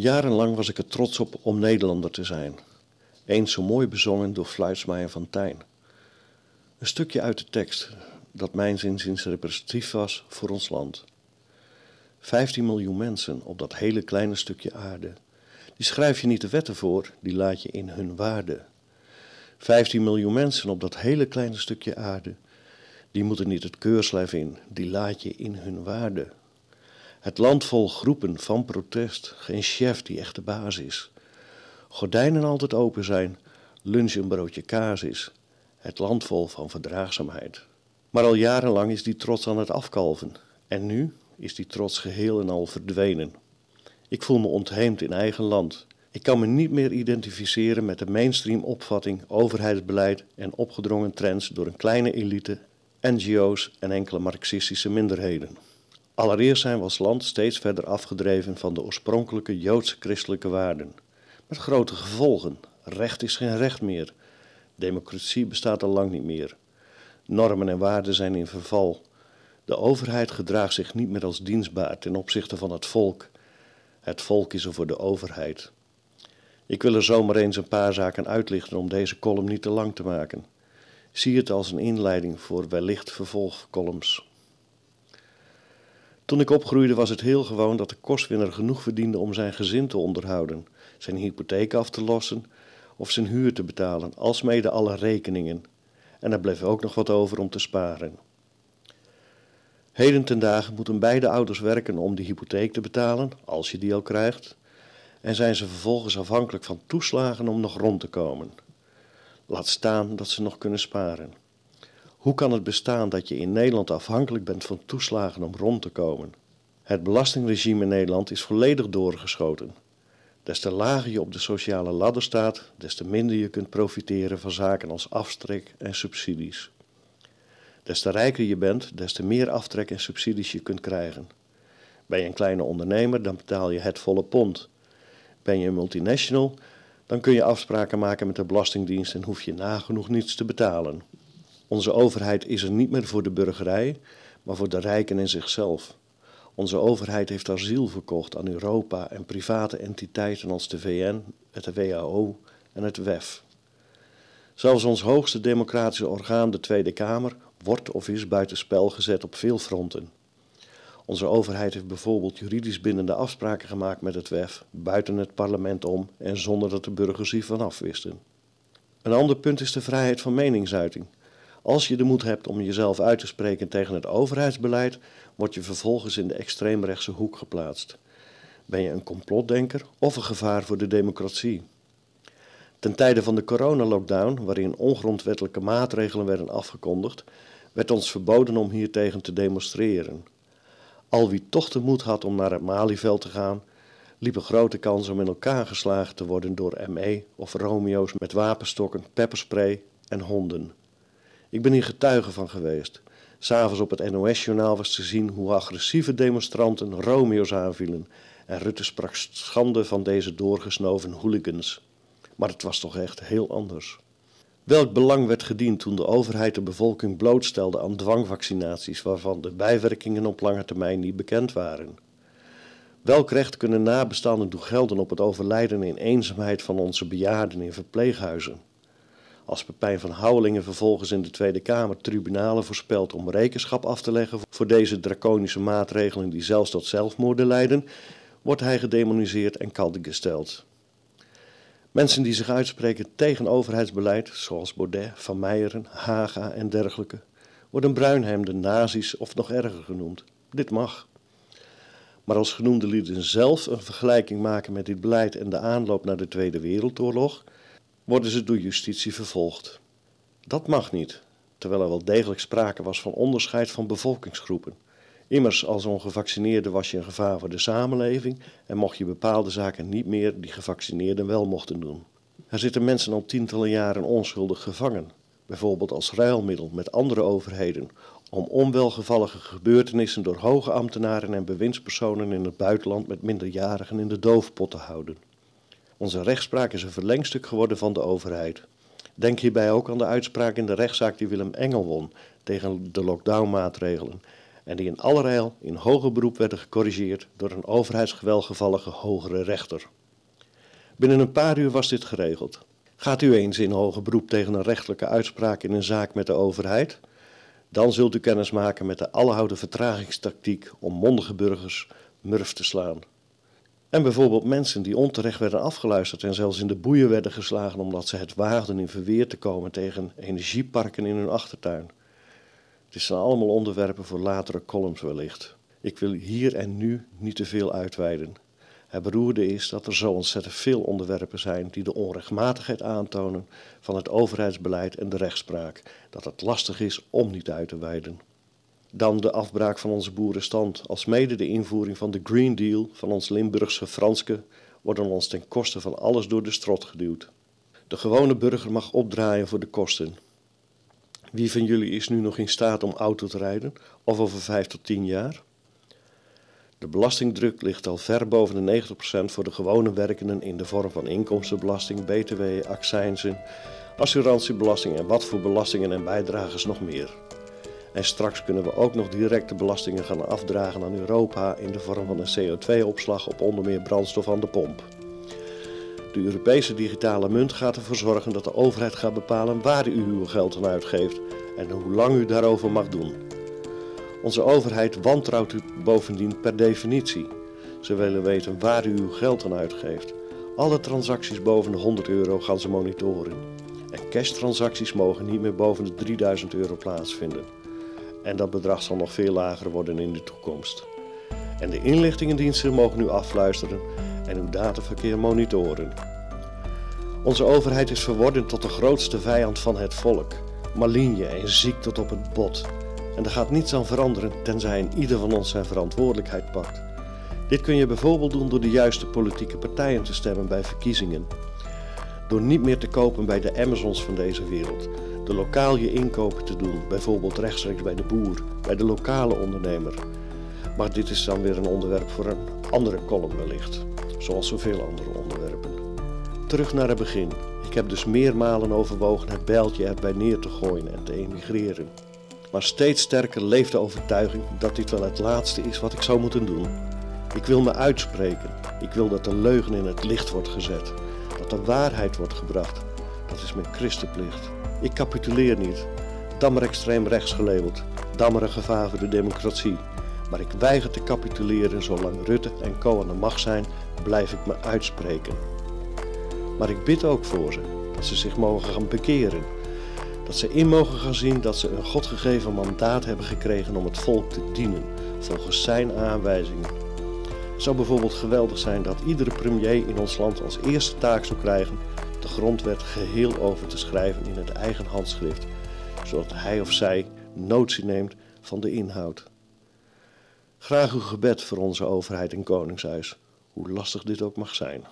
Jarenlang was ik er trots op om Nederlander te zijn. Eens zo mooi bezongen door Fluitsmaier van Tijn. Een stukje uit de tekst dat mijn zinzins representatief was voor ons land. 15 miljoen mensen op dat hele kleine stukje aarde. Die schrijf je niet de wetten voor, die laat je in hun waarde. 15 miljoen mensen op dat hele kleine stukje aarde. Die moeten niet het keurslijf in, die laat je in hun waarde. Het land vol groepen van protest, geen chef die echt de baas is. Gordijnen altijd open zijn, lunch een broodje kaas is. Het land vol van verdraagzaamheid. Maar al jarenlang is die trots aan het afkalven. En nu is die trots geheel en al verdwenen. Ik voel me ontheemd in eigen land. Ik kan me niet meer identificeren met de mainstream opvatting, overheidsbeleid en opgedrongen trends door een kleine elite, NGO's en enkele marxistische minderheden. Allereerst zijn we als land steeds verder afgedreven van de oorspronkelijke Joodse christelijke waarden. Met grote gevolgen. Recht is geen recht meer. Democratie bestaat al lang niet meer. Normen en waarden zijn in verval. De overheid gedraagt zich niet meer als dienstbaar ten opzichte van het volk. Het volk is er voor de overheid. Ik wil er zomaar eens een paar zaken uitlichten om deze column niet te lang te maken. Zie het als een inleiding voor wellicht vervolgcolumns. Toen ik opgroeide was het heel gewoon dat de kostwinner genoeg verdiende om zijn gezin te onderhouden, zijn hypotheek af te lossen of zijn huur te betalen, alsmede alle rekeningen. En er bleef ook nog wat over om te sparen. Heden ten dagen moeten beide ouders werken om die hypotheek te betalen, als je die al krijgt, en zijn ze vervolgens afhankelijk van toeslagen om nog rond te komen. Laat staan dat ze nog kunnen sparen. Hoe kan het bestaan dat je in Nederland afhankelijk bent van toeslagen om rond te komen? Het belastingregime in Nederland is volledig doorgeschoten. Des te lager je op de sociale ladder staat, des te minder je kunt profiteren van zaken als aftrek en subsidies. Des te rijker je bent, des te meer aftrek en subsidies je kunt krijgen. Ben je een kleine ondernemer, dan betaal je het volle pond. Ben je een multinational, dan kun je afspraken maken met de Belastingdienst en hoef je nagenoeg niets te betalen. Onze overheid is er niet meer voor de burgerij, maar voor de rijken en zichzelf. Onze overheid heeft haar ziel verkocht aan Europa en private entiteiten als de VN, het WHO en het WEF. Zelfs ons hoogste democratische orgaan, de Tweede Kamer, wordt of is buitenspel gezet op veel fronten. Onze overheid heeft bijvoorbeeld juridisch bindende afspraken gemaakt met het WEF, buiten het parlement om en zonder dat de burgers hiervan afwisten. Een ander punt is de vrijheid van meningsuiting. Als je de moed hebt om jezelf uit te spreken tegen het overheidsbeleid, word je vervolgens in de extreemrechtse hoek geplaatst. Ben je een complotdenker of een gevaar voor de democratie? Ten tijde van de coronalockdown, waarin ongrondwettelijke maatregelen werden afgekondigd, werd ons verboden om hiertegen te demonstreren. Al wie toch de moed had om naar het Malieveld te gaan, liep een grote kans om in elkaar geslagen te worden door ME of Romeo's met wapenstokken, pepperspray en honden. Ik ben hier getuige van geweest. S'avonds op het NOS-journaal was te zien hoe agressieve demonstranten Romeo's aanvielen. En Rutte sprak schande van deze doorgesnoven hooligans. Maar het was toch echt heel anders. Welk belang werd gediend toen de overheid de bevolking blootstelde aan dwangvaccinaties waarvan de bijwerkingen op lange termijn niet bekend waren? Welk recht kunnen nabestaanden doen gelden op het overlijden in eenzaamheid van onze bejaarden in verpleeghuizen? Als Pepijn van Houwelingen vervolgens in de Tweede Kamer tribunalen voorspelt om rekenschap af te leggen voor deze draconische maatregelen die zelfs tot zelfmoorden leiden, wordt hij gedemoniseerd en kalde gesteld. Mensen die zich uitspreken tegen overheidsbeleid, zoals Baudet, Van Meijeren, Haga en dergelijke, worden bruinhemden, nazi's of nog erger genoemd. Dit mag. Maar als genoemde lieden zelf een vergelijking maken met dit beleid en de aanloop naar de Tweede Wereldoorlog, worden ze door justitie vervolgd. Dat mag niet, terwijl er wel degelijk sprake was van onderscheid van bevolkingsgroepen. Immers, als ongevaccineerde was je een gevaar voor de samenleving en mocht je bepaalde zaken niet meer die gevaccineerden wel mochten doen. Er zitten mensen al tientallen jaren onschuldig gevangen, bijvoorbeeld als ruilmiddel met andere overheden, om onwelgevallige gebeurtenissen door hoge ambtenaren en bewindspersonen in het buitenland met minderjarigen in de doofpot te houden. Onze rechtspraak is een verlengstuk geworden van de overheid. Denk hierbij ook aan de uitspraak in de rechtszaak die Willem Engel won tegen de lockdownmaatregelen en die in allerijl in hoger beroep werden gecorrigeerd door een overheidsgewelgevallige hogere rechter. Binnen een paar uur was dit geregeld. Gaat u eens in hoger beroep tegen een rechtelijke uitspraak in een zaak met de overheid? Dan zult u kennis maken met de allerhoude vertragingstactiek om mondige burgers murf te slaan. En bijvoorbeeld mensen die onterecht werden afgeluisterd en zelfs in de boeien werden geslagen omdat ze het waagden in verweer te komen tegen energieparken in hun achtertuin. Het zijn allemaal onderwerpen voor latere columns wellicht. Ik wil hier en nu niet te veel uitweiden. Het beroerde is dat er zo ontzettend veel onderwerpen zijn die de onrechtmatigheid aantonen van het overheidsbeleid en de rechtspraak, dat het lastig is om niet uit te wijden. Dan de afbraak van onze boerenstand, als mede de invoering van de Green Deal van ons Limburgse Franske, worden ons ten koste van alles door de strot geduwd. De gewone burger mag opdraaien voor de kosten. Wie van jullie is nu nog in staat om auto te rijden, of over vijf tot tien jaar? De belastingdruk ligt al ver boven de 90% voor de gewone werkenden in de vorm van inkomstenbelasting, btw, accijnzen, assurantiebelasting en wat voor belastingen en bijdragers nog meer. En straks kunnen we ook nog directe belastingen gaan afdragen aan Europa in de vorm van een CO2-opslag op onder meer brandstof aan de pomp. De Europese digitale munt gaat ervoor zorgen dat de overheid gaat bepalen waar u uw geld aan uitgeeft en hoe lang u daarover mag doen. Onze overheid wantrouwt u bovendien per definitie. Ze willen weten waar u uw geld aan uitgeeft. Alle transacties boven de 100 euro gaan ze monitoren. En cashtransacties mogen niet meer boven de 3000 euro plaatsvinden. En dat bedrag zal nog veel lager worden in de toekomst. En de inlichtingendiensten mogen u afluisteren en uw dataverkeer monitoren. Onze overheid is verworden tot de grootste vijand van het volk, maligne en ziek tot op het bot. En er gaat niets aan veranderen tenzij ieder van ons zijn verantwoordelijkheid pakt. Dit kun je bijvoorbeeld doen door de juiste politieke partijen te stemmen bij verkiezingen. Door niet meer te kopen bij de Amazons van deze wereld. Door lokaal je inkopen te doen, bijvoorbeeld rechtstreeks bij de boer, bij de lokale ondernemer. Maar dit is dan weer een onderwerp voor een andere column wellicht, zoals zoveel andere onderwerpen. Terug naar het begin. Ik heb dus meermalen overwogen het bijltje erbij neer te gooien en te emigreren. Maar steeds sterker leeft de overtuiging dat dit wel het laatste is wat ik zou moeten doen. Ik wil me uitspreken. Ik wil dat de leugen in het licht wordt gezet. Dat de waarheid wordt gebracht. Dat is mijn christenplicht. Ik capituleer niet. Dammer extreem rechts gelabeld. Dammer een gevaar voor de democratie. Maar ik weiger te capituleren zolang Rutte en Co aan de macht zijn, blijf ik me uitspreken. Maar ik bid ook voor ze, dat ze zich mogen gaan bekeren dat ze in mogen gaan zien dat ze een Godgegeven mandaat hebben gekregen om het volk te dienen, volgens zijn aanwijzingen. Het zou bijvoorbeeld geweldig zijn dat iedere premier in ons land als eerste taak zou krijgen de grondwet geheel over te schrijven in het eigen handschrift, zodat hij of zij notie neemt van de inhoud. Graag uw gebed voor onze overheid en koningshuis, hoe lastig dit ook mag zijn.